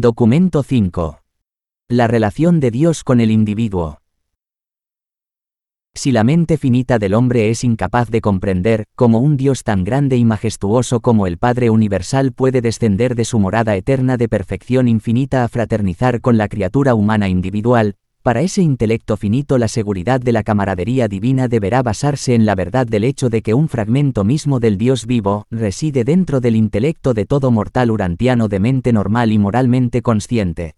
Documento 5. La relación de Dios con el individuo. Si la mente finita del hombre es incapaz de comprender cómo un Dios tan grande y majestuoso como el Padre Universal puede descender de su morada eterna de perfección infinita a fraternizar con la criatura humana individual, para ese intelecto finito la seguridad de la camaradería divina deberá basarse en la verdad del hecho de que un fragmento mismo del Dios vivo reside dentro del intelecto de todo mortal urantiano de mente normal y moralmente consciente.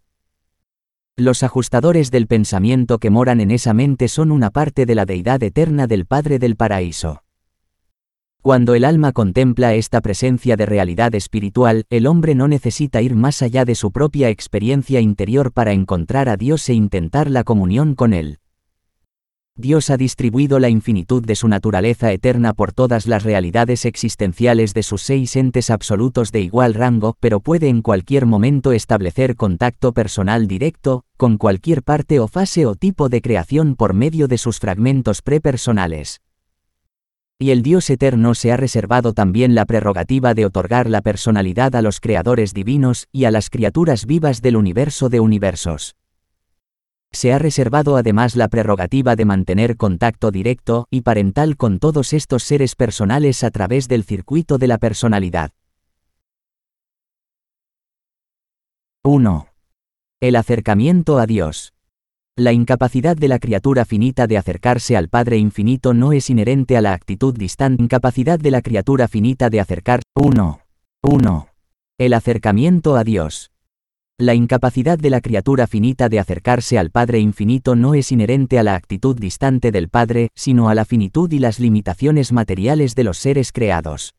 Los ajustadores del pensamiento que moran en esa mente son una parte de la deidad eterna del Padre del Paraíso. Cuando el alma contempla esta presencia de realidad espiritual, el hombre no necesita ir más allá de su propia experiencia interior para encontrar a Dios e intentar la comunión con Él. Dios ha distribuido la infinitud de su naturaleza eterna por todas las realidades existenciales de sus seis entes absolutos de igual rango, pero puede en cualquier momento establecer contacto personal directo, con cualquier parte o fase o tipo de creación por medio de sus fragmentos prepersonales. Y el Dios eterno se ha reservado también la prerrogativa de otorgar la personalidad a los creadores divinos y a las criaturas vivas del universo de universos. Se ha reservado además la prerrogativa de mantener contacto directo y parental con todos estos seres personales a través del circuito de la personalidad. 1. El acercamiento a Dios. La incapacidad de la criatura finita de acercarse al Padre infinito no es inherente a la actitud distante. Incapacidad de la criatura finita de acercar 1. 1. El acercamiento a Dios. La incapacidad de la criatura finita de acercarse al Padre infinito no es inherente a la actitud distante del Padre, sino a la finitud y las limitaciones materiales de los seres creados.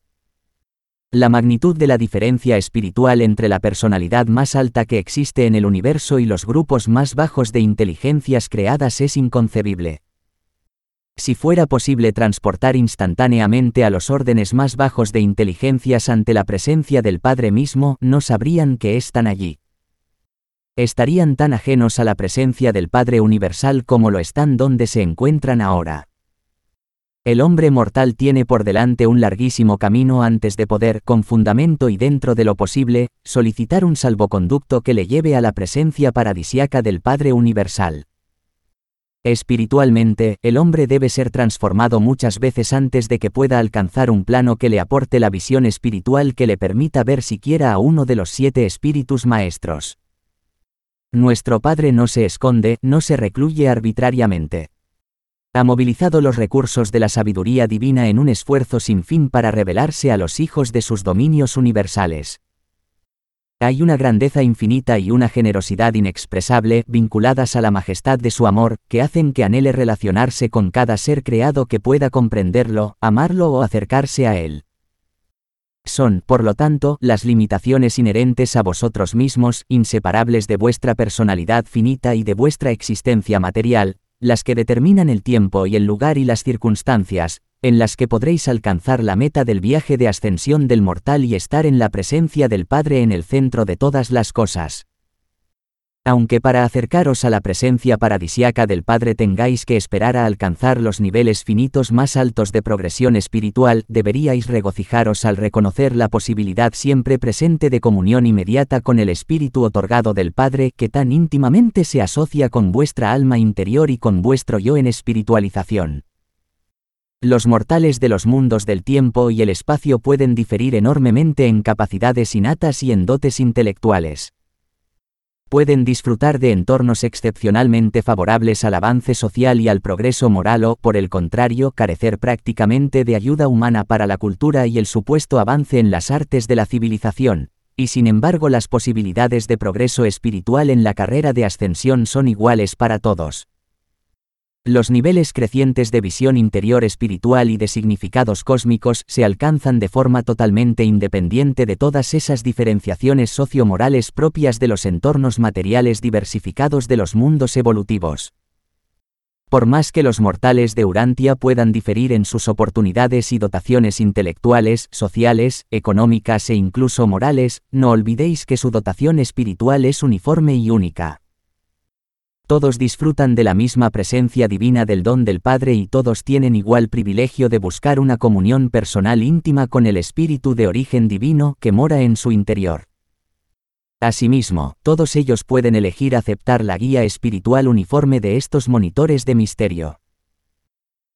La magnitud de la diferencia espiritual entre la personalidad más alta que existe en el universo y los grupos más bajos de inteligencias creadas es inconcebible. Si fuera posible transportar instantáneamente a los órdenes más bajos de inteligencias ante la presencia del Padre mismo, no sabrían que están allí estarían tan ajenos a la presencia del Padre Universal como lo están donde se encuentran ahora. El hombre mortal tiene por delante un larguísimo camino antes de poder, con fundamento y dentro de lo posible, solicitar un salvoconducto que le lleve a la presencia paradisiaca del Padre Universal. Espiritualmente, el hombre debe ser transformado muchas veces antes de que pueda alcanzar un plano que le aporte la visión espiritual que le permita ver siquiera a uno de los siete espíritus maestros. Nuestro Padre no se esconde, no se recluye arbitrariamente. Ha movilizado los recursos de la sabiduría divina en un esfuerzo sin fin para revelarse a los hijos de sus dominios universales. Hay una grandeza infinita y una generosidad inexpresable vinculadas a la majestad de su amor, que hacen que anhele relacionarse con cada ser creado que pueda comprenderlo, amarlo o acercarse a él. Son, por lo tanto, las limitaciones inherentes a vosotros mismos, inseparables de vuestra personalidad finita y de vuestra existencia material, las que determinan el tiempo y el lugar y las circunstancias, en las que podréis alcanzar la meta del viaje de ascensión del mortal y estar en la presencia del Padre en el centro de todas las cosas. Aunque para acercaros a la presencia paradisiaca del Padre tengáis que esperar a alcanzar los niveles finitos más altos de progresión espiritual, deberíais regocijaros al reconocer la posibilidad siempre presente de comunión inmediata con el Espíritu otorgado del Padre que tan íntimamente se asocia con vuestra alma interior y con vuestro yo en espiritualización. Los mortales de los mundos del tiempo y el espacio pueden diferir enormemente en capacidades innatas y en dotes intelectuales pueden disfrutar de entornos excepcionalmente favorables al avance social y al progreso moral o, por el contrario, carecer prácticamente de ayuda humana para la cultura y el supuesto avance en las artes de la civilización, y sin embargo las posibilidades de progreso espiritual en la carrera de ascensión son iguales para todos. Los niveles crecientes de visión interior espiritual y de significados cósmicos se alcanzan de forma totalmente independiente de todas esas diferenciaciones sociomorales propias de los entornos materiales diversificados de los mundos evolutivos. Por más que los mortales de Urantia puedan diferir en sus oportunidades y dotaciones intelectuales, sociales, económicas e incluso morales, no olvidéis que su dotación espiritual es uniforme y única. Todos disfrutan de la misma presencia divina del don del Padre y todos tienen igual privilegio de buscar una comunión personal íntima con el Espíritu de origen divino que mora en su interior. Asimismo, todos ellos pueden elegir aceptar la guía espiritual uniforme de estos monitores de misterio.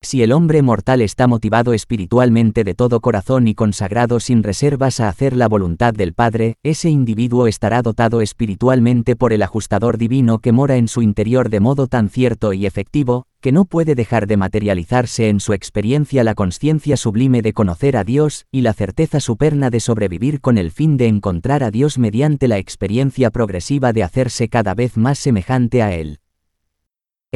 Si el hombre mortal está motivado espiritualmente de todo corazón y consagrado sin reservas a hacer la voluntad del Padre, ese individuo estará dotado espiritualmente por el ajustador divino que mora en su interior de modo tan cierto y efectivo, que no puede dejar de materializarse en su experiencia la conciencia sublime de conocer a Dios y la certeza superna de sobrevivir con el fin de encontrar a Dios mediante la experiencia progresiva de hacerse cada vez más semejante a Él.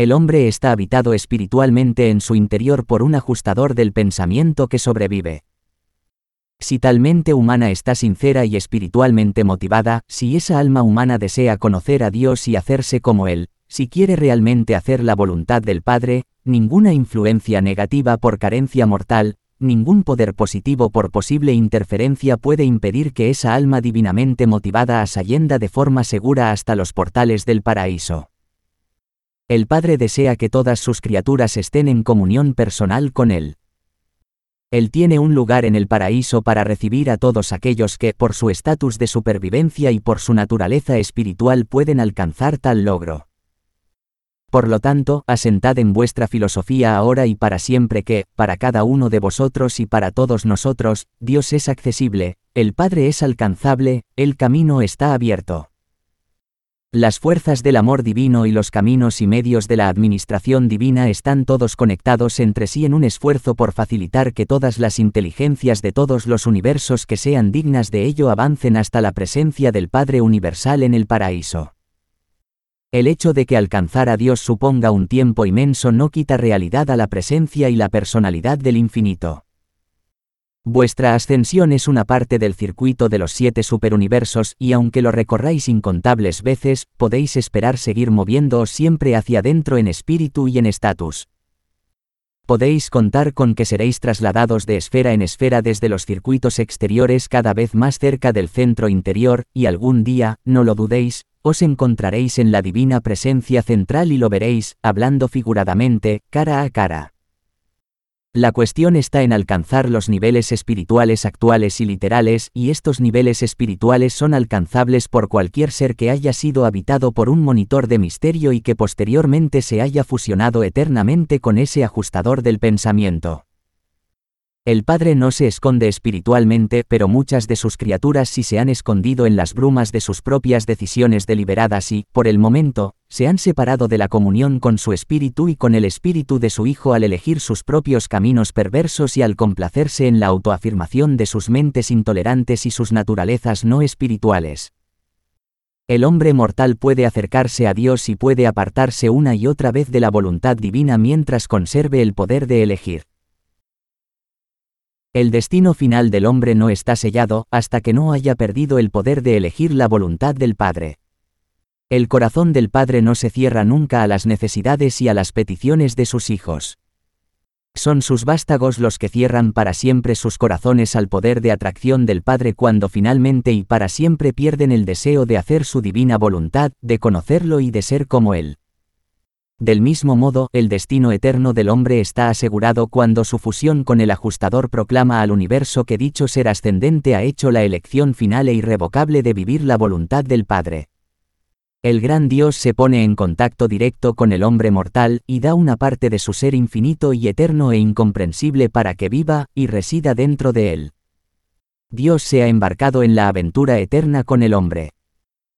El hombre está habitado espiritualmente en su interior por un ajustador del pensamiento que sobrevive. Si tal mente humana está sincera y espiritualmente motivada, si esa alma humana desea conocer a Dios y hacerse como Él, si quiere realmente hacer la voluntad del Padre, ninguna influencia negativa por carencia mortal, ningún poder positivo por posible interferencia puede impedir que esa alma divinamente motivada asayenda de forma segura hasta los portales del paraíso. El Padre desea que todas sus criaturas estén en comunión personal con Él. Él tiene un lugar en el paraíso para recibir a todos aquellos que, por su estatus de supervivencia y por su naturaleza espiritual, pueden alcanzar tal logro. Por lo tanto, asentad en vuestra filosofía ahora y para siempre que, para cada uno de vosotros y para todos nosotros, Dios es accesible, el Padre es alcanzable, el camino está abierto. Las fuerzas del amor divino y los caminos y medios de la administración divina están todos conectados entre sí en un esfuerzo por facilitar que todas las inteligencias de todos los universos que sean dignas de ello avancen hasta la presencia del Padre Universal en el paraíso. El hecho de que alcanzar a Dios suponga un tiempo inmenso no quita realidad a la presencia y la personalidad del infinito. Vuestra ascensión es una parte del circuito de los siete superuniversos y aunque lo recorráis incontables veces, podéis esperar seguir moviéndoos siempre hacia adentro en espíritu y en estatus. Podéis contar con que seréis trasladados de esfera en esfera desde los circuitos exteriores cada vez más cerca del centro interior, y algún día, no lo dudéis, os encontraréis en la divina presencia central y lo veréis, hablando figuradamente, cara a cara. La cuestión está en alcanzar los niveles espirituales actuales y literales, y estos niveles espirituales son alcanzables por cualquier ser que haya sido habitado por un monitor de misterio y que posteriormente se haya fusionado eternamente con ese ajustador del pensamiento. El Padre no se esconde espiritualmente, pero muchas de sus criaturas sí se han escondido en las brumas de sus propias decisiones deliberadas y, por el momento, se han separado de la comunión con su espíritu y con el espíritu de su Hijo al elegir sus propios caminos perversos y al complacerse en la autoafirmación de sus mentes intolerantes y sus naturalezas no espirituales. El hombre mortal puede acercarse a Dios y puede apartarse una y otra vez de la voluntad divina mientras conserve el poder de elegir. El destino final del hombre no está sellado hasta que no haya perdido el poder de elegir la voluntad del Padre. El corazón del Padre no se cierra nunca a las necesidades y a las peticiones de sus hijos. Son sus vástagos los que cierran para siempre sus corazones al poder de atracción del Padre cuando finalmente y para siempre pierden el deseo de hacer su divina voluntad, de conocerlo y de ser como Él. Del mismo modo, el destino eterno del hombre está asegurado cuando su fusión con el ajustador proclama al universo que dicho ser ascendente ha hecho la elección final e irrevocable de vivir la voluntad del Padre. El gran Dios se pone en contacto directo con el hombre mortal y da una parte de su ser infinito y eterno e incomprensible para que viva y resida dentro de él. Dios se ha embarcado en la aventura eterna con el hombre.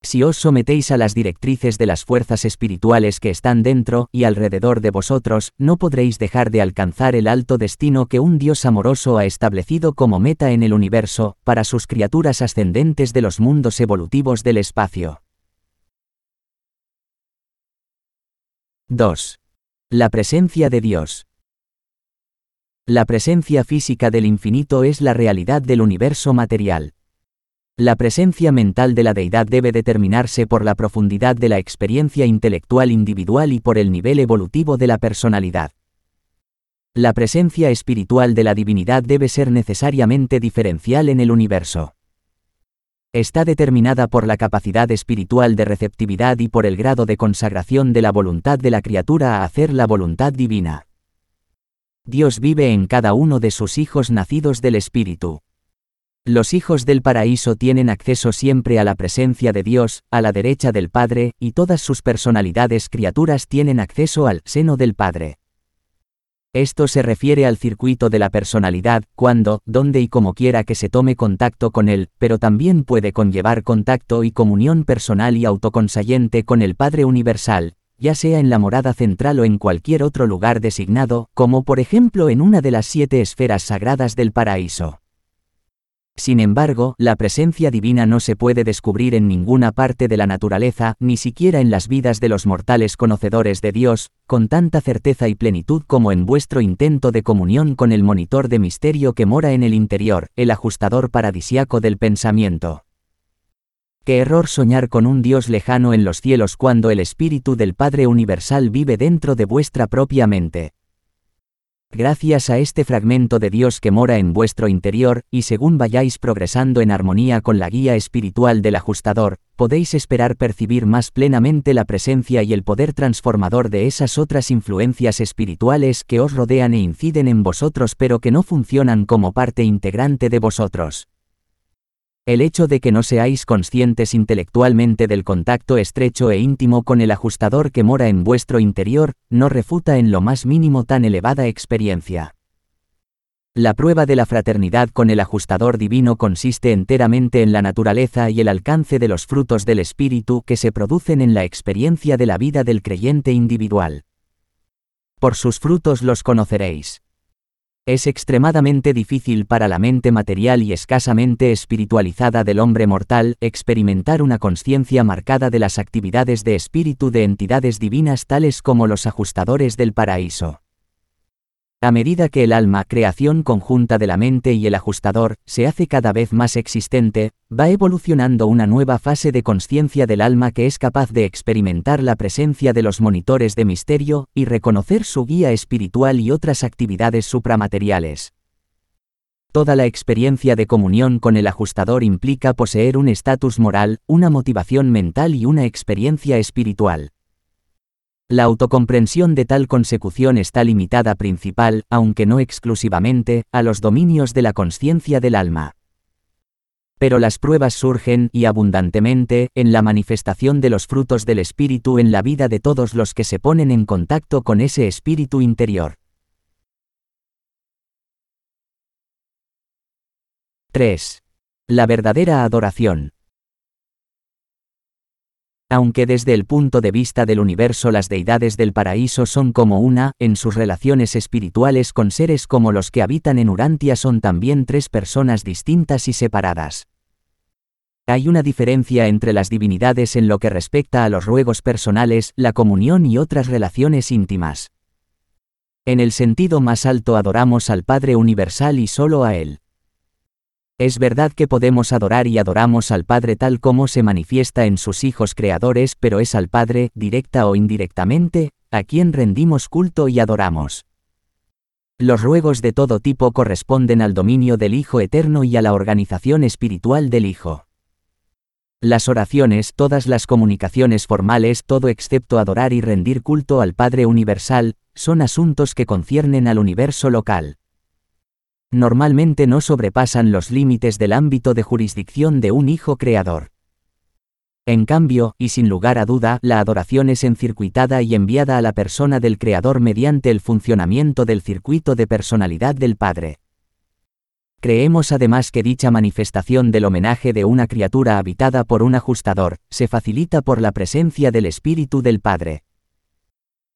Si os sometéis a las directrices de las fuerzas espirituales que están dentro y alrededor de vosotros, no podréis dejar de alcanzar el alto destino que un Dios amoroso ha establecido como meta en el universo, para sus criaturas ascendentes de los mundos evolutivos del espacio. 2. La presencia de Dios. La presencia física del infinito es la realidad del universo material. La presencia mental de la deidad debe determinarse por la profundidad de la experiencia intelectual individual y por el nivel evolutivo de la personalidad. La presencia espiritual de la divinidad debe ser necesariamente diferencial en el universo. Está determinada por la capacidad espiritual de receptividad y por el grado de consagración de la voluntad de la criatura a hacer la voluntad divina. Dios vive en cada uno de sus hijos nacidos del Espíritu. Los hijos del paraíso tienen acceso siempre a la presencia de Dios, a la derecha del Padre, y todas sus personalidades criaturas tienen acceso al seno del Padre. Esto se refiere al circuito de la personalidad, cuando, donde y como quiera que se tome contacto con él, pero también puede conllevar contacto y comunión personal y autoconsayente con el Padre Universal, ya sea en la morada central o en cualquier otro lugar designado, como por ejemplo en una de las siete esferas sagradas del paraíso. Sin embargo, la presencia divina no se puede descubrir en ninguna parte de la naturaleza, ni siquiera en las vidas de los mortales conocedores de Dios, con tanta certeza y plenitud como en vuestro intento de comunión con el monitor de misterio que mora en el interior, el ajustador paradisiaco del pensamiento. Qué error soñar con un Dios lejano en los cielos cuando el Espíritu del Padre Universal vive dentro de vuestra propia mente. Gracias a este fragmento de Dios que mora en vuestro interior, y según vayáis progresando en armonía con la guía espiritual del ajustador, podéis esperar percibir más plenamente la presencia y el poder transformador de esas otras influencias espirituales que os rodean e inciden en vosotros pero que no funcionan como parte integrante de vosotros. El hecho de que no seáis conscientes intelectualmente del contacto estrecho e íntimo con el ajustador que mora en vuestro interior, no refuta en lo más mínimo tan elevada experiencia. La prueba de la fraternidad con el ajustador divino consiste enteramente en la naturaleza y el alcance de los frutos del espíritu que se producen en la experiencia de la vida del creyente individual. Por sus frutos los conoceréis. Es extremadamente difícil para la mente material y escasamente espiritualizada del hombre mortal experimentar una conciencia marcada de las actividades de espíritu de entidades divinas tales como los ajustadores del paraíso. A medida que el alma, creación conjunta de la mente y el ajustador, se hace cada vez más existente, va evolucionando una nueva fase de conciencia del alma que es capaz de experimentar la presencia de los monitores de misterio y reconocer su guía espiritual y otras actividades supramateriales. Toda la experiencia de comunión con el ajustador implica poseer un estatus moral, una motivación mental y una experiencia espiritual. La autocomprensión de tal consecución está limitada principal, aunque no exclusivamente, a los dominios de la conciencia del alma. Pero las pruebas surgen, y abundantemente, en la manifestación de los frutos del espíritu en la vida de todos los que se ponen en contacto con ese espíritu interior. 3. La verdadera adoración. Aunque desde el punto de vista del universo las deidades del paraíso son como una, en sus relaciones espirituales con seres como los que habitan en Urantia son también tres personas distintas y separadas. Hay una diferencia entre las divinidades en lo que respecta a los ruegos personales, la comunión y otras relaciones íntimas. En el sentido más alto adoramos al Padre Universal y solo a Él. Es verdad que podemos adorar y adoramos al Padre tal como se manifiesta en sus hijos creadores, pero es al Padre, directa o indirectamente, a quien rendimos culto y adoramos. Los ruegos de todo tipo corresponden al dominio del Hijo Eterno y a la organización espiritual del Hijo. Las oraciones, todas las comunicaciones formales, todo excepto adorar y rendir culto al Padre Universal, son asuntos que conciernen al universo local normalmente no sobrepasan los límites del ámbito de jurisdicción de un hijo creador. En cambio, y sin lugar a duda, la adoración es encircuitada y enviada a la persona del Creador mediante el funcionamiento del circuito de personalidad del Padre. Creemos además que dicha manifestación del homenaje de una criatura habitada por un ajustador, se facilita por la presencia del Espíritu del Padre.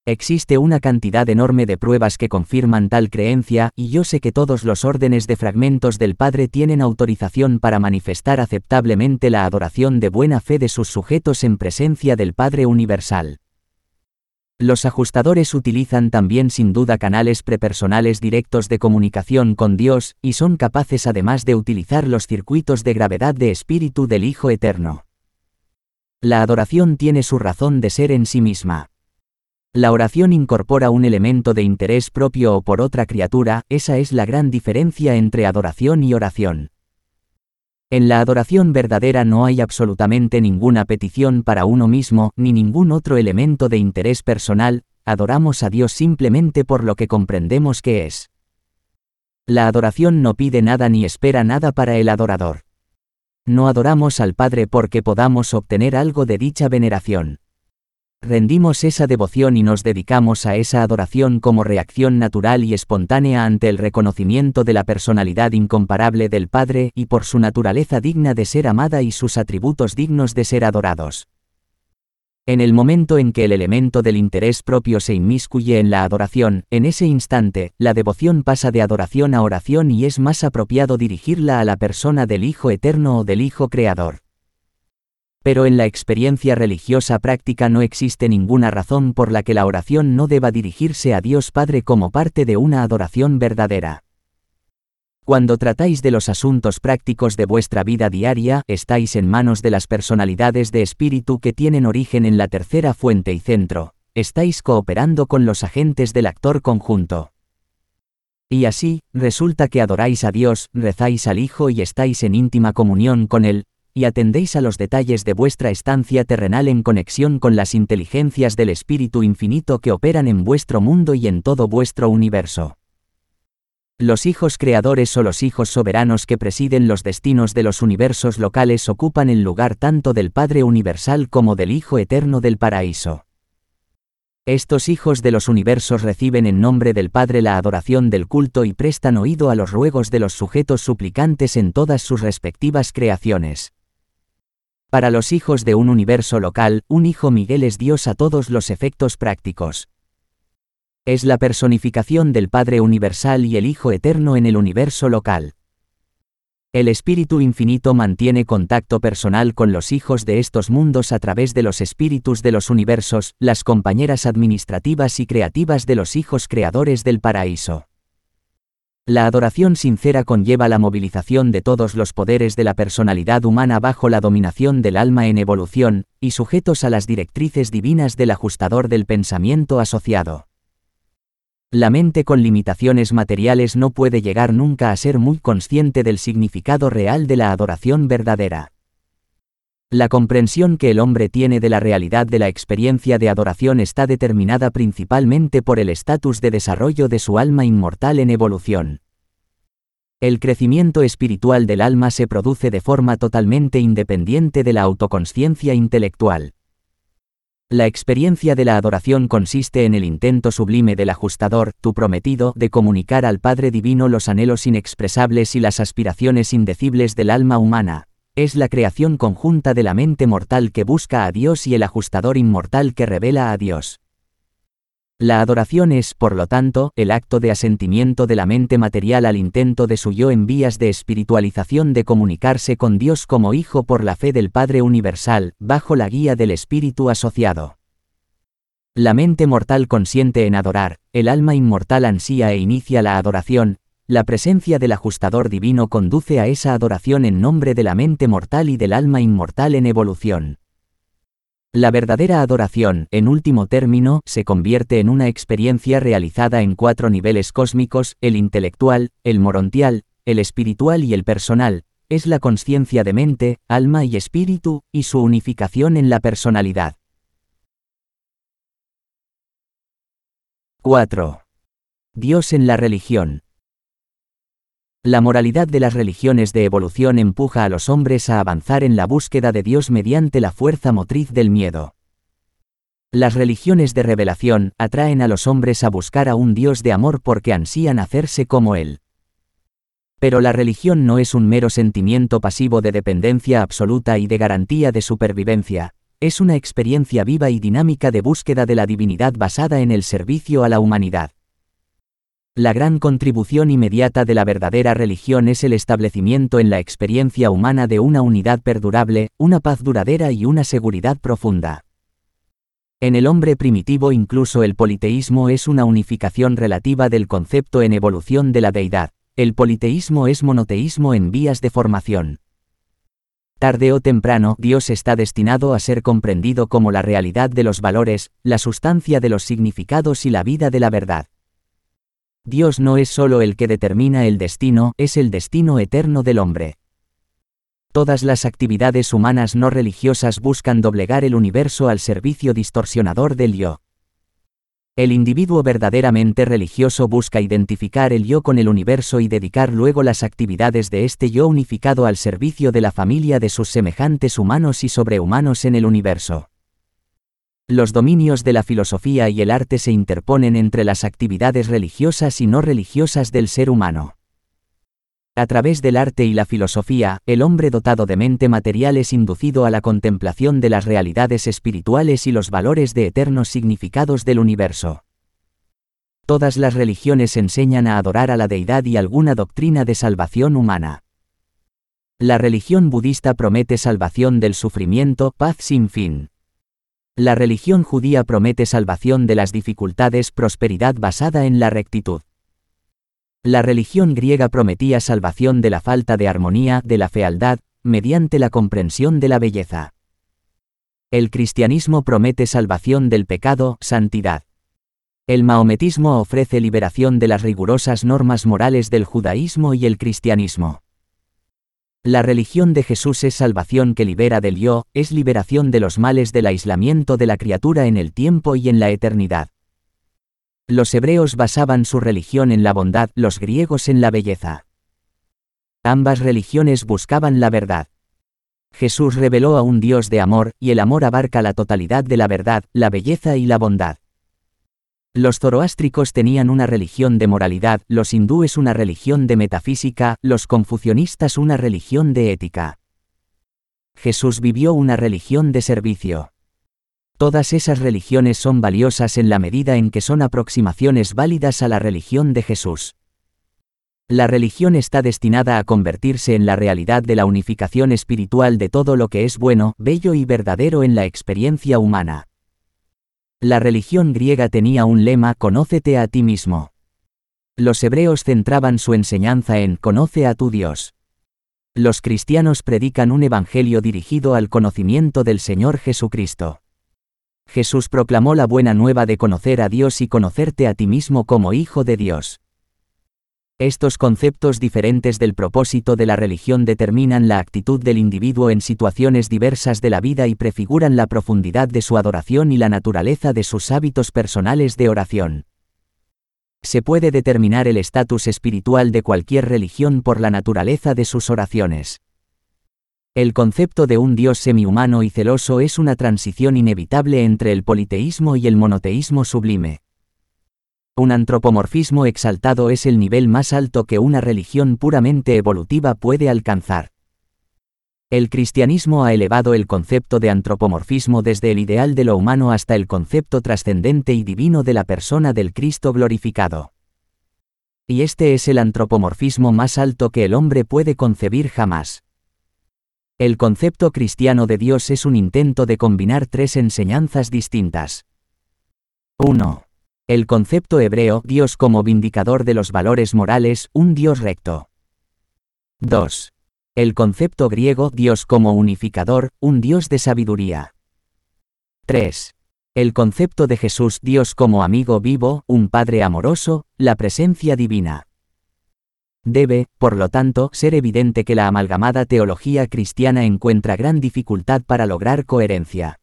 Existe una cantidad enorme de pruebas que confirman tal creencia, y yo sé que todos los órdenes de fragmentos del Padre tienen autorización para manifestar aceptablemente la adoración de buena fe de sus sujetos en presencia del Padre Universal. Los ajustadores utilizan también sin duda canales prepersonales directos de comunicación con Dios, y son capaces además de utilizar los circuitos de gravedad de espíritu del Hijo Eterno. La adoración tiene su razón de ser en sí misma. La oración incorpora un elemento de interés propio o por otra criatura, esa es la gran diferencia entre adoración y oración. En la adoración verdadera no hay absolutamente ninguna petición para uno mismo, ni ningún otro elemento de interés personal, adoramos a Dios simplemente por lo que comprendemos que es. La adoración no pide nada ni espera nada para el adorador. No adoramos al Padre porque podamos obtener algo de dicha veneración. Rendimos esa devoción y nos dedicamos a esa adoración como reacción natural y espontánea ante el reconocimiento de la personalidad incomparable del Padre y por su naturaleza digna de ser amada y sus atributos dignos de ser adorados. En el momento en que el elemento del interés propio se inmiscuye en la adoración, en ese instante, la devoción pasa de adoración a oración y es más apropiado dirigirla a la persona del Hijo Eterno o del Hijo Creador. Pero en la experiencia religiosa práctica no existe ninguna razón por la que la oración no deba dirigirse a Dios Padre como parte de una adoración verdadera. Cuando tratáis de los asuntos prácticos de vuestra vida diaria, estáis en manos de las personalidades de espíritu que tienen origen en la tercera fuente y centro, estáis cooperando con los agentes del actor conjunto. Y así, resulta que adoráis a Dios, rezáis al Hijo y estáis en íntima comunión con Él, y atendéis a los detalles de vuestra estancia terrenal en conexión con las inteligencias del Espíritu Infinito que operan en vuestro mundo y en todo vuestro universo. Los hijos creadores o los hijos soberanos que presiden los destinos de los universos locales ocupan el lugar tanto del Padre Universal como del Hijo Eterno del Paraíso. Estos hijos de los universos reciben en nombre del Padre la adoración del culto y prestan oído a los ruegos de los sujetos suplicantes en todas sus respectivas creaciones. Para los hijos de un universo local, un hijo Miguel es Dios a todos los efectos prácticos, es la personificación del Padre Universal y el Hijo Eterno en el universo local. El Espíritu Infinito mantiene contacto personal con los hijos de estos mundos a través de los espíritus de los universos, las compañeras administrativas y creativas de los hijos creadores del paraíso. La adoración sincera conlleva la movilización de todos los poderes de la personalidad humana bajo la dominación del alma en evolución, y sujetos a las directrices divinas del ajustador del pensamiento asociado. La mente con limitaciones materiales no puede llegar nunca a ser muy consciente del significado real de la adoración verdadera. La comprensión que el hombre tiene de la realidad de la experiencia de adoración está determinada principalmente por el estatus de desarrollo de su alma inmortal en evolución. El crecimiento espiritual del alma se produce de forma totalmente independiente de la autoconsciencia intelectual. La experiencia de la adoración consiste en el intento sublime del ajustador, tu prometido, de comunicar al Padre Divino los anhelos inexpresables y las aspiraciones indecibles del alma humana. Es la creación conjunta de la mente mortal que busca a Dios y el ajustador inmortal que revela a Dios. La adoración es, por lo tanto, el acto de asentimiento de la mente material al intento de su yo en vías de espiritualización de comunicarse con Dios como Hijo por la fe del Padre Universal, bajo la guía del Espíritu asociado. La mente mortal consiente en adorar, el alma inmortal ansía e inicia la adoración, la presencia del ajustador divino conduce a esa adoración en nombre de la mente mortal y del alma inmortal en evolución. La verdadera adoración, en último término, se convierte en una experiencia realizada en cuatro niveles cósmicos, el intelectual, el morontial, el espiritual y el personal, es la conciencia de mente, alma y espíritu, y su unificación en la personalidad. 4. Dios en la religión. La moralidad de las religiones de evolución empuja a los hombres a avanzar en la búsqueda de Dios mediante la fuerza motriz del miedo. Las religiones de revelación atraen a los hombres a buscar a un Dios de amor porque ansían hacerse como Él. Pero la religión no es un mero sentimiento pasivo de dependencia absoluta y de garantía de supervivencia, es una experiencia viva y dinámica de búsqueda de la divinidad basada en el servicio a la humanidad. La gran contribución inmediata de la verdadera religión es el establecimiento en la experiencia humana de una unidad perdurable, una paz duradera y una seguridad profunda. En el hombre primitivo incluso el politeísmo es una unificación relativa del concepto en evolución de la deidad. El politeísmo es monoteísmo en vías de formación. Tarde o temprano, Dios está destinado a ser comprendido como la realidad de los valores, la sustancia de los significados y la vida de la verdad. Dios no es solo el que determina el destino, es el destino eterno del hombre. Todas las actividades humanas no religiosas buscan doblegar el universo al servicio distorsionador del yo. El individuo verdaderamente religioso busca identificar el yo con el universo y dedicar luego las actividades de este yo unificado al servicio de la familia de sus semejantes humanos y sobrehumanos en el universo. Los dominios de la filosofía y el arte se interponen entre las actividades religiosas y no religiosas del ser humano. A través del arte y la filosofía, el hombre dotado de mente material es inducido a la contemplación de las realidades espirituales y los valores de eternos significados del universo. Todas las religiones enseñan a adorar a la deidad y alguna doctrina de salvación humana. La religión budista promete salvación del sufrimiento, paz sin fin. La religión judía promete salvación de las dificultades, prosperidad basada en la rectitud. La religión griega prometía salvación de la falta de armonía, de la fealdad, mediante la comprensión de la belleza. El cristianismo promete salvación del pecado, santidad. El maometismo ofrece liberación de las rigurosas normas morales del judaísmo y el cristianismo. La religión de Jesús es salvación que libera del yo, es liberación de los males del aislamiento de la criatura en el tiempo y en la eternidad. Los hebreos basaban su religión en la bondad, los griegos en la belleza. Ambas religiones buscaban la verdad. Jesús reveló a un Dios de amor, y el amor abarca la totalidad de la verdad, la belleza y la bondad. Los zoroástricos tenían una religión de moralidad, los hindúes una religión de metafísica, los confucionistas una religión de ética. Jesús vivió una religión de servicio. Todas esas religiones son valiosas en la medida en que son aproximaciones válidas a la religión de Jesús. La religión está destinada a convertirse en la realidad de la unificación espiritual de todo lo que es bueno, bello y verdadero en la experiencia humana. La religión griega tenía un lema Conócete a ti mismo. Los hebreos centraban su enseñanza en Conoce a tu Dios. Los cristianos predican un evangelio dirigido al conocimiento del Señor Jesucristo. Jesús proclamó la buena nueva de conocer a Dios y conocerte a ti mismo como Hijo de Dios. Estos conceptos diferentes del propósito de la religión determinan la actitud del individuo en situaciones diversas de la vida y prefiguran la profundidad de su adoración y la naturaleza de sus hábitos personales de oración. Se puede determinar el estatus espiritual de cualquier religión por la naturaleza de sus oraciones. El concepto de un Dios semihumano y celoso es una transición inevitable entre el politeísmo y el monoteísmo sublime. Un antropomorfismo exaltado es el nivel más alto que una religión puramente evolutiva puede alcanzar. El cristianismo ha elevado el concepto de antropomorfismo desde el ideal de lo humano hasta el concepto trascendente y divino de la persona del Cristo glorificado. Y este es el antropomorfismo más alto que el hombre puede concebir jamás. El concepto cristiano de Dios es un intento de combinar tres enseñanzas distintas. 1. El concepto hebreo, Dios como vindicador de los valores morales, un Dios recto. 2. El concepto griego, Dios como unificador, un Dios de sabiduría. 3. El concepto de Jesús, Dios como amigo vivo, un Padre amoroso, la presencia divina. Debe, por lo tanto, ser evidente que la amalgamada teología cristiana encuentra gran dificultad para lograr coherencia.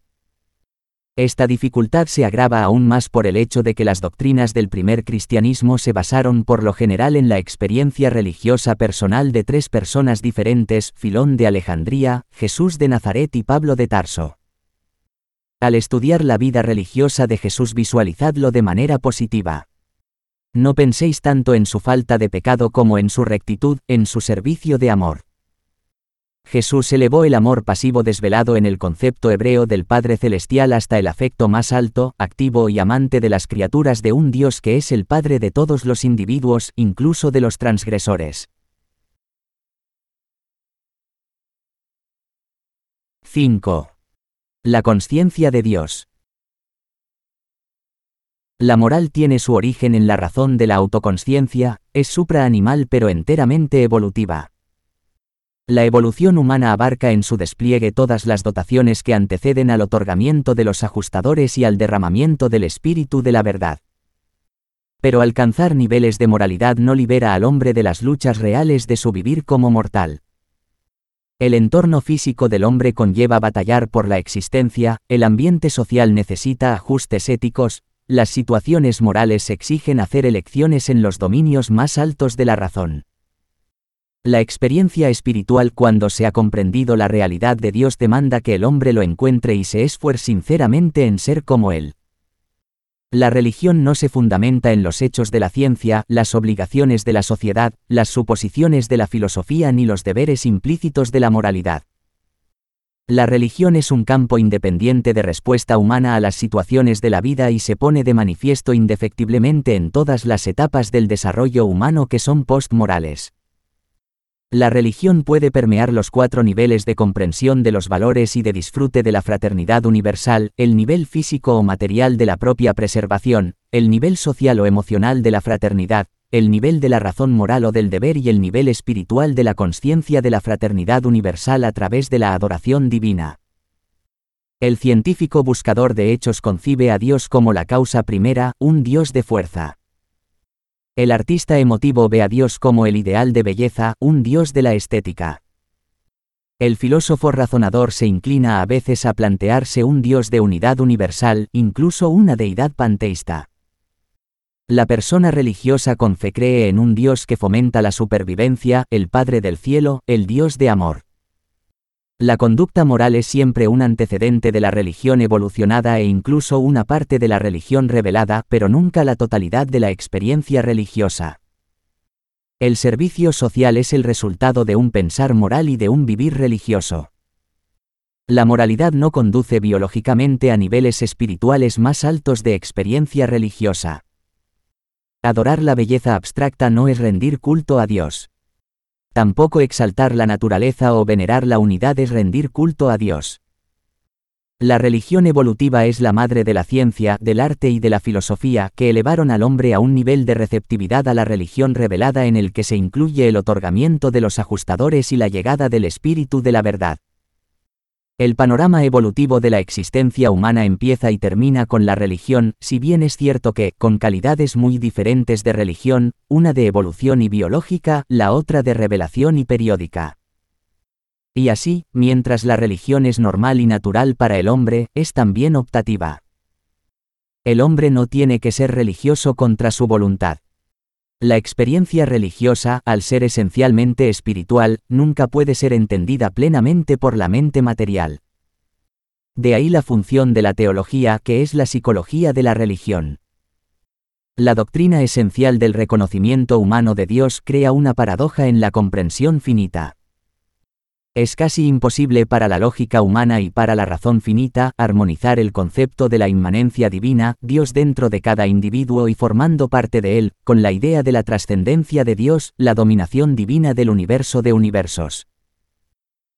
Esta dificultad se agrava aún más por el hecho de que las doctrinas del primer cristianismo se basaron por lo general en la experiencia religiosa personal de tres personas diferentes, Filón de Alejandría, Jesús de Nazaret y Pablo de Tarso. Al estudiar la vida religiosa de Jesús visualizadlo de manera positiva. No penséis tanto en su falta de pecado como en su rectitud, en su servicio de amor. Jesús elevó el amor pasivo desvelado en el concepto hebreo del Padre Celestial hasta el afecto más alto, activo y amante de las criaturas de un Dios que es el Padre de todos los individuos, incluso de los transgresores. 5. La conciencia de Dios. La moral tiene su origen en la razón de la autoconsciencia, es supraanimal pero enteramente evolutiva. La evolución humana abarca en su despliegue todas las dotaciones que anteceden al otorgamiento de los ajustadores y al derramamiento del espíritu de la verdad. Pero alcanzar niveles de moralidad no libera al hombre de las luchas reales de su vivir como mortal. El entorno físico del hombre conlleva batallar por la existencia, el ambiente social necesita ajustes éticos, las situaciones morales exigen hacer elecciones en los dominios más altos de la razón. La experiencia espiritual cuando se ha comprendido la realidad de Dios demanda que el hombre lo encuentre y se esfuerce sinceramente en ser como Él. La religión no se fundamenta en los hechos de la ciencia, las obligaciones de la sociedad, las suposiciones de la filosofía ni los deberes implícitos de la moralidad. La religión es un campo independiente de respuesta humana a las situaciones de la vida y se pone de manifiesto indefectiblemente en todas las etapas del desarrollo humano que son postmorales. La religión puede permear los cuatro niveles de comprensión de los valores y de disfrute de la fraternidad universal, el nivel físico o material de la propia preservación, el nivel social o emocional de la fraternidad, el nivel de la razón moral o del deber y el nivel espiritual de la conciencia de la fraternidad universal a través de la adoración divina. El científico buscador de hechos concibe a Dios como la causa primera, un Dios de fuerza. El artista emotivo ve a Dios como el ideal de belleza, un Dios de la estética. El filósofo razonador se inclina a veces a plantearse un Dios de unidad universal, incluso una deidad panteísta. La persona religiosa con fe cree en un Dios que fomenta la supervivencia, el Padre del cielo, el Dios de amor. La conducta moral es siempre un antecedente de la religión evolucionada e incluso una parte de la religión revelada, pero nunca la totalidad de la experiencia religiosa. El servicio social es el resultado de un pensar moral y de un vivir religioso. La moralidad no conduce biológicamente a niveles espirituales más altos de experiencia religiosa. Adorar la belleza abstracta no es rendir culto a Dios. Tampoco exaltar la naturaleza o venerar la unidad es rendir culto a Dios. La religión evolutiva es la madre de la ciencia, del arte y de la filosofía, que elevaron al hombre a un nivel de receptividad a la religión revelada en el que se incluye el otorgamiento de los ajustadores y la llegada del espíritu de la verdad. El panorama evolutivo de la existencia humana empieza y termina con la religión, si bien es cierto que, con calidades muy diferentes de religión, una de evolución y biológica, la otra de revelación y periódica. Y así, mientras la religión es normal y natural para el hombre, es también optativa. El hombre no tiene que ser religioso contra su voluntad. La experiencia religiosa, al ser esencialmente espiritual, nunca puede ser entendida plenamente por la mente material. De ahí la función de la teología, que es la psicología de la religión. La doctrina esencial del reconocimiento humano de Dios crea una paradoja en la comprensión finita. Es casi imposible para la lógica humana y para la razón finita armonizar el concepto de la inmanencia divina, Dios dentro de cada individuo y formando parte de él, con la idea de la trascendencia de Dios, la dominación divina del universo de universos.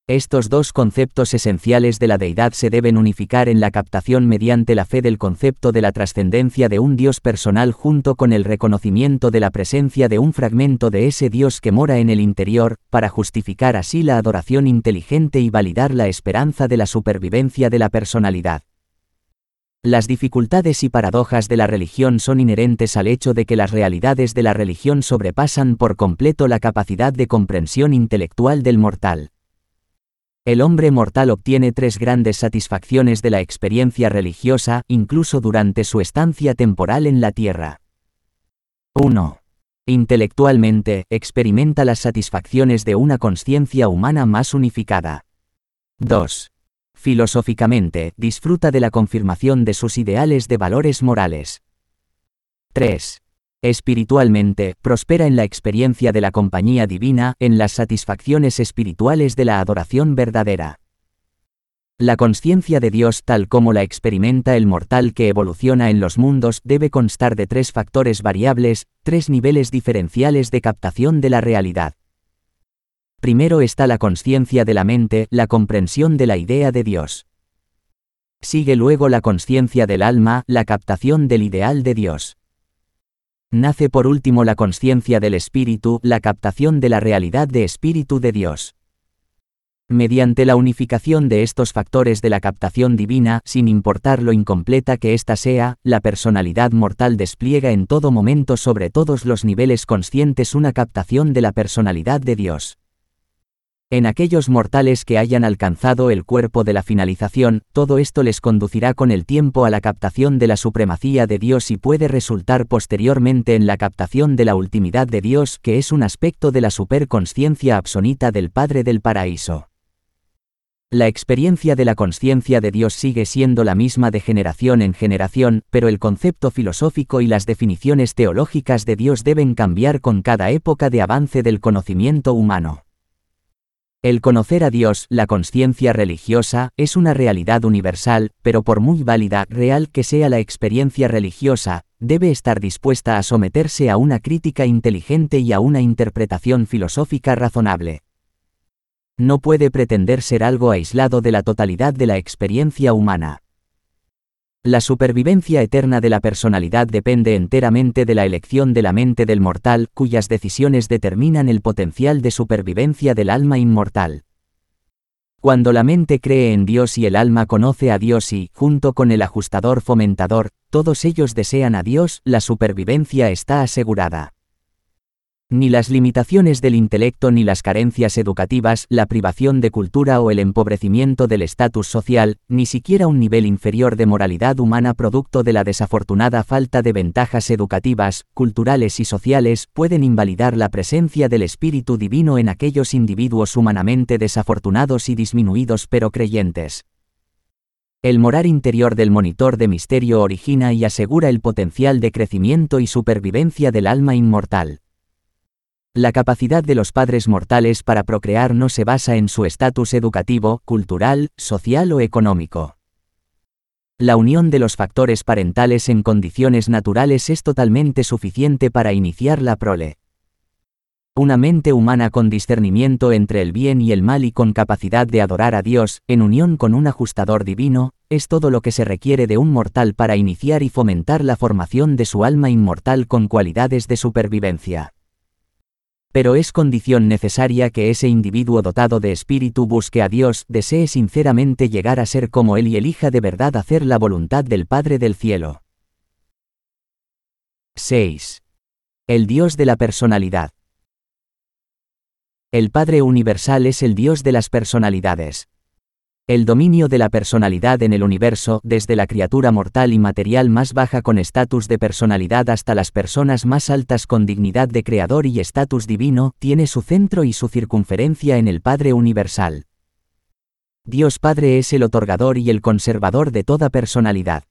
Estos dos conceptos esenciales de la deidad se deben unificar en la captación mediante la fe del concepto de la trascendencia de un Dios personal junto con el reconocimiento de la presencia de un fragmento de ese Dios que mora en el interior, para justificar así la adoración inteligente y validar la esperanza de la supervivencia de la personalidad. Las dificultades y paradojas de la religión son inherentes al hecho de que las realidades de la religión sobrepasan por completo la capacidad de comprensión intelectual del mortal. El hombre mortal obtiene tres grandes satisfacciones de la experiencia religiosa, incluso durante su estancia temporal en la Tierra. 1. Intelectualmente, experimenta las satisfacciones de una conciencia humana más unificada. 2. Filosóficamente, disfruta de la confirmación de sus ideales de valores morales. 3 espiritualmente, prospera en la experiencia de la compañía divina, en las satisfacciones espirituales de la adoración verdadera. La conciencia de Dios tal como la experimenta el mortal que evoluciona en los mundos debe constar de tres factores variables, tres niveles diferenciales de captación de la realidad. Primero está la conciencia de la mente, la comprensión de la idea de Dios. Sigue luego la conciencia del alma, la captación del ideal de Dios. Nace por último la conciencia del espíritu, la captación de la realidad de espíritu de Dios. Mediante la unificación de estos factores de la captación divina, sin importar lo incompleta que ésta sea, la personalidad mortal despliega en todo momento sobre todos los niveles conscientes una captación de la personalidad de Dios. En aquellos mortales que hayan alcanzado el cuerpo de la finalización, todo esto les conducirá con el tiempo a la captación de la supremacía de Dios y puede resultar posteriormente en la captación de la ultimidad de Dios, que es un aspecto de la superconsciencia absonita del Padre del Paraíso. La experiencia de la conciencia de Dios sigue siendo la misma de generación en generación, pero el concepto filosófico y las definiciones teológicas de Dios deben cambiar con cada época de avance del conocimiento humano. El conocer a Dios, la conciencia religiosa, es una realidad universal, pero por muy válida, real que sea la experiencia religiosa, debe estar dispuesta a someterse a una crítica inteligente y a una interpretación filosófica razonable. No puede pretender ser algo aislado de la totalidad de la experiencia humana. La supervivencia eterna de la personalidad depende enteramente de la elección de la mente del mortal, cuyas decisiones determinan el potencial de supervivencia del alma inmortal. Cuando la mente cree en Dios y el alma conoce a Dios y, junto con el ajustador fomentador, todos ellos desean a Dios, la supervivencia está asegurada. Ni las limitaciones del intelecto ni las carencias educativas, la privación de cultura o el empobrecimiento del estatus social, ni siquiera un nivel inferior de moralidad humana producto de la desafortunada falta de ventajas educativas, culturales y sociales, pueden invalidar la presencia del Espíritu Divino en aquellos individuos humanamente desafortunados y disminuidos pero creyentes. El morar interior del monitor de misterio origina y asegura el potencial de crecimiento y supervivencia del alma inmortal. La capacidad de los padres mortales para procrear no se basa en su estatus educativo, cultural, social o económico. La unión de los factores parentales en condiciones naturales es totalmente suficiente para iniciar la prole. Una mente humana con discernimiento entre el bien y el mal y con capacidad de adorar a Dios, en unión con un ajustador divino, es todo lo que se requiere de un mortal para iniciar y fomentar la formación de su alma inmortal con cualidades de supervivencia pero es condición necesaria que ese individuo dotado de espíritu busque a Dios, desee sinceramente llegar a ser como Él y elija de verdad hacer la voluntad del Padre del Cielo. 6. El Dios de la personalidad. El Padre Universal es el Dios de las personalidades. El dominio de la personalidad en el universo, desde la criatura mortal y material más baja con estatus de personalidad hasta las personas más altas con dignidad de creador y estatus divino, tiene su centro y su circunferencia en el Padre Universal. Dios Padre es el otorgador y el conservador de toda personalidad.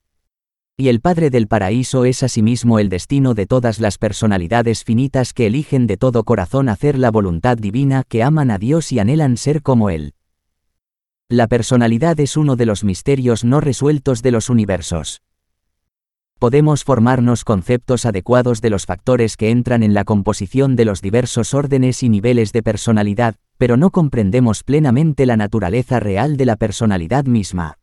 Y el Padre del Paraíso es asimismo el destino de todas las personalidades finitas que eligen de todo corazón hacer la voluntad divina, que aman a Dios y anhelan ser como Él. La personalidad es uno de los misterios no resueltos de los universos. Podemos formarnos conceptos adecuados de los factores que entran en la composición de los diversos órdenes y niveles de personalidad, pero no comprendemos plenamente la naturaleza real de la personalidad misma.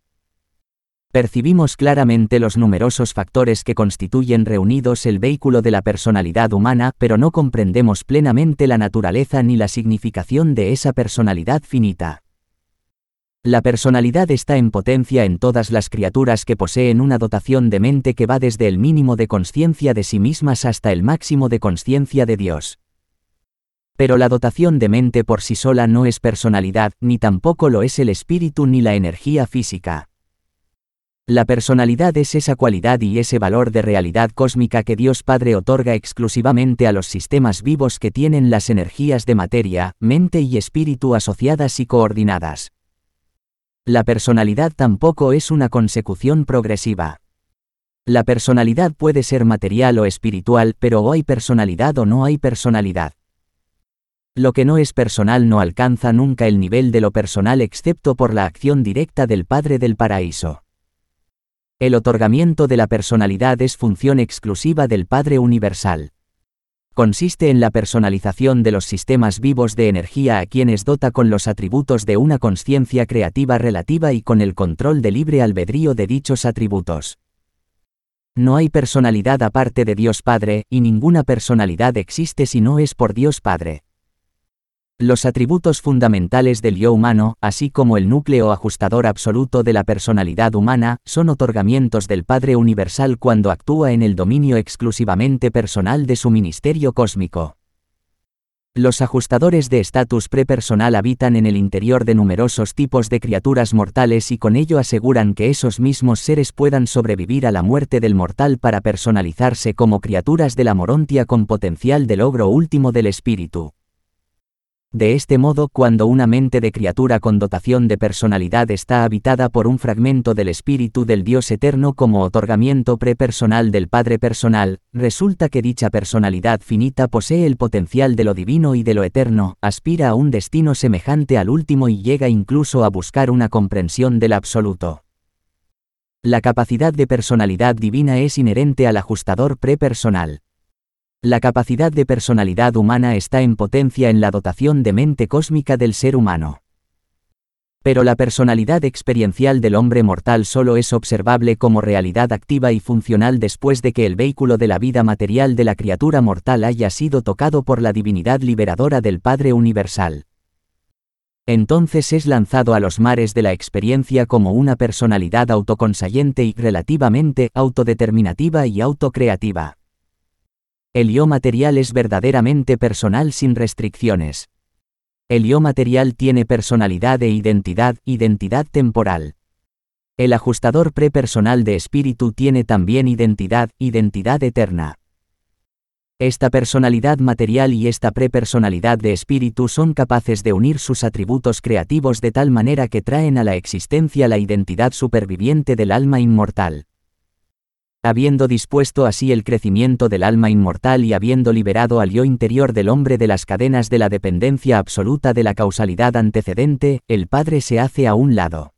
Percibimos claramente los numerosos factores que constituyen reunidos el vehículo de la personalidad humana, pero no comprendemos plenamente la naturaleza ni la significación de esa personalidad finita. La personalidad está en potencia en todas las criaturas que poseen una dotación de mente que va desde el mínimo de conciencia de sí mismas hasta el máximo de conciencia de Dios. Pero la dotación de mente por sí sola no es personalidad, ni tampoco lo es el espíritu ni la energía física. La personalidad es esa cualidad y ese valor de realidad cósmica que Dios Padre otorga exclusivamente a los sistemas vivos que tienen las energías de materia, mente y espíritu asociadas y coordinadas. La personalidad tampoco es una consecución progresiva. La personalidad puede ser material o espiritual, pero o hay personalidad o no hay personalidad. Lo que no es personal no alcanza nunca el nivel de lo personal excepto por la acción directa del Padre del Paraíso. El otorgamiento de la personalidad es función exclusiva del Padre Universal consiste en la personalización de los sistemas vivos de energía a quienes dota con los atributos de una conciencia creativa relativa y con el control de libre albedrío de dichos atributos. No hay personalidad aparte de Dios Padre, y ninguna personalidad existe si no es por Dios Padre. Los atributos fundamentales del yo humano, así como el núcleo ajustador absoluto de la personalidad humana, son otorgamientos del Padre Universal cuando actúa en el dominio exclusivamente personal de su ministerio cósmico. Los ajustadores de estatus prepersonal habitan en el interior de numerosos tipos de criaturas mortales y con ello aseguran que esos mismos seres puedan sobrevivir a la muerte del mortal para personalizarse como criaturas de la morontia con potencial de logro último del espíritu. De este modo, cuando una mente de criatura con dotación de personalidad está habitada por un fragmento del espíritu del Dios eterno como otorgamiento prepersonal del Padre personal, resulta que dicha personalidad finita posee el potencial de lo divino y de lo eterno, aspira a un destino semejante al último y llega incluso a buscar una comprensión del absoluto. La capacidad de personalidad divina es inherente al ajustador prepersonal. La capacidad de personalidad humana está en potencia en la dotación de mente cósmica del ser humano. Pero la personalidad experiencial del hombre mortal solo es observable como realidad activa y funcional después de que el vehículo de la vida material de la criatura mortal haya sido tocado por la divinidad liberadora del Padre Universal. Entonces es lanzado a los mares de la experiencia como una personalidad autoconsayente y relativamente autodeterminativa y autocreativa. El yo material es verdaderamente personal sin restricciones. El yo material tiene personalidad e identidad, identidad temporal. El ajustador prepersonal de espíritu tiene también identidad, identidad eterna. Esta personalidad material y esta prepersonalidad de espíritu son capaces de unir sus atributos creativos de tal manera que traen a la existencia la identidad superviviente del alma inmortal habiendo dispuesto así el crecimiento del alma inmortal y habiendo liberado al yo interior del hombre de las cadenas de la dependencia absoluta de la causalidad antecedente, el Padre se hace a un lado.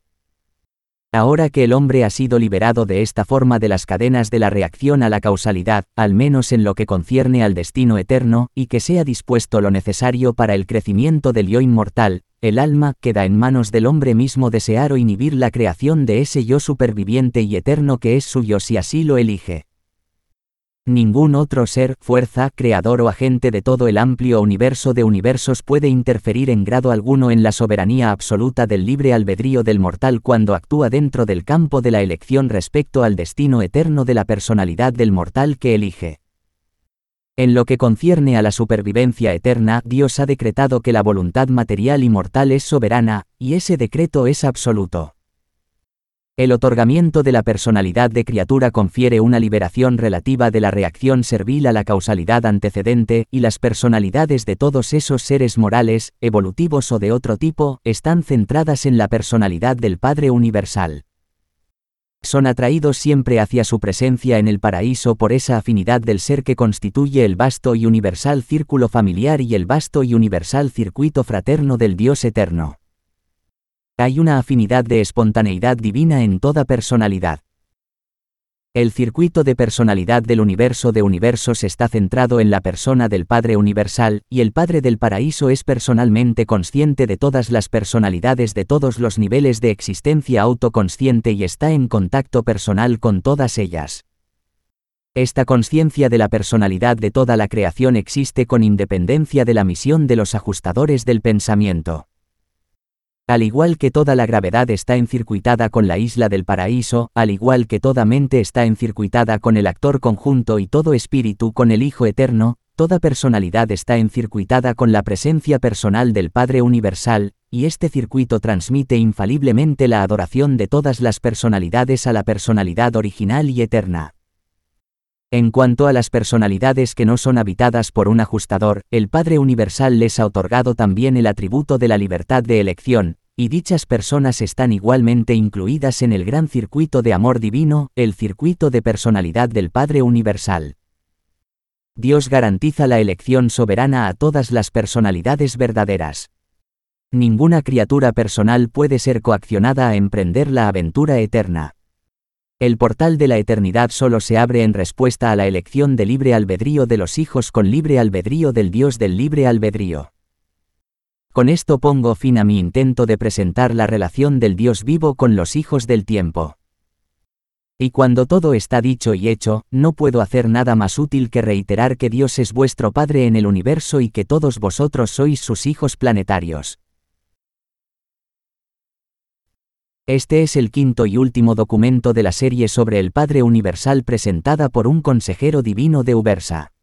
Ahora que el hombre ha sido liberado de esta forma de las cadenas de la reacción a la causalidad, al menos en lo que concierne al destino eterno, y que sea dispuesto lo necesario para el crecimiento del yo inmortal, el alma queda en manos del hombre mismo desear o inhibir la creación de ese yo superviviente y eterno que es suyo si así lo elige. Ningún otro ser, fuerza, creador o agente de todo el amplio universo de universos puede interferir en grado alguno en la soberanía absoluta del libre albedrío del mortal cuando actúa dentro del campo de la elección respecto al destino eterno de la personalidad del mortal que elige. En lo que concierne a la supervivencia eterna, Dios ha decretado que la voluntad material y mortal es soberana, y ese decreto es absoluto. El otorgamiento de la personalidad de criatura confiere una liberación relativa de la reacción servil a la causalidad antecedente, y las personalidades de todos esos seres morales, evolutivos o de otro tipo, están centradas en la personalidad del Padre Universal son atraídos siempre hacia su presencia en el paraíso por esa afinidad del ser que constituye el vasto y universal círculo familiar y el vasto y universal circuito fraterno del Dios eterno. Hay una afinidad de espontaneidad divina en toda personalidad. El circuito de personalidad del universo de universos está centrado en la persona del Padre Universal, y el Padre del Paraíso es personalmente consciente de todas las personalidades de todos los niveles de existencia autoconsciente y está en contacto personal con todas ellas. Esta conciencia de la personalidad de toda la creación existe con independencia de la misión de los ajustadores del pensamiento. Al igual que toda la gravedad está encircuitada con la isla del paraíso, al igual que toda mente está encircuitada con el actor conjunto y todo espíritu con el Hijo Eterno, toda personalidad está encircuitada con la presencia personal del Padre Universal, y este circuito transmite infaliblemente la adoración de todas las personalidades a la personalidad original y eterna. En cuanto a las personalidades que no son habitadas por un ajustador, el Padre Universal les ha otorgado también el atributo de la libertad de elección, y dichas personas están igualmente incluidas en el gran circuito de amor divino, el circuito de personalidad del Padre Universal. Dios garantiza la elección soberana a todas las personalidades verdaderas. Ninguna criatura personal puede ser coaccionada a emprender la aventura eterna. El portal de la eternidad solo se abre en respuesta a la elección de libre albedrío de los hijos con libre albedrío del Dios del libre albedrío. Con esto pongo fin a mi intento de presentar la relación del Dios vivo con los hijos del tiempo. Y cuando todo está dicho y hecho, no puedo hacer nada más útil que reiterar que Dios es vuestro Padre en el universo y que todos vosotros sois sus hijos planetarios. Este es el quinto y último documento de la serie sobre el Padre Universal presentada por un consejero divino de Ubersa.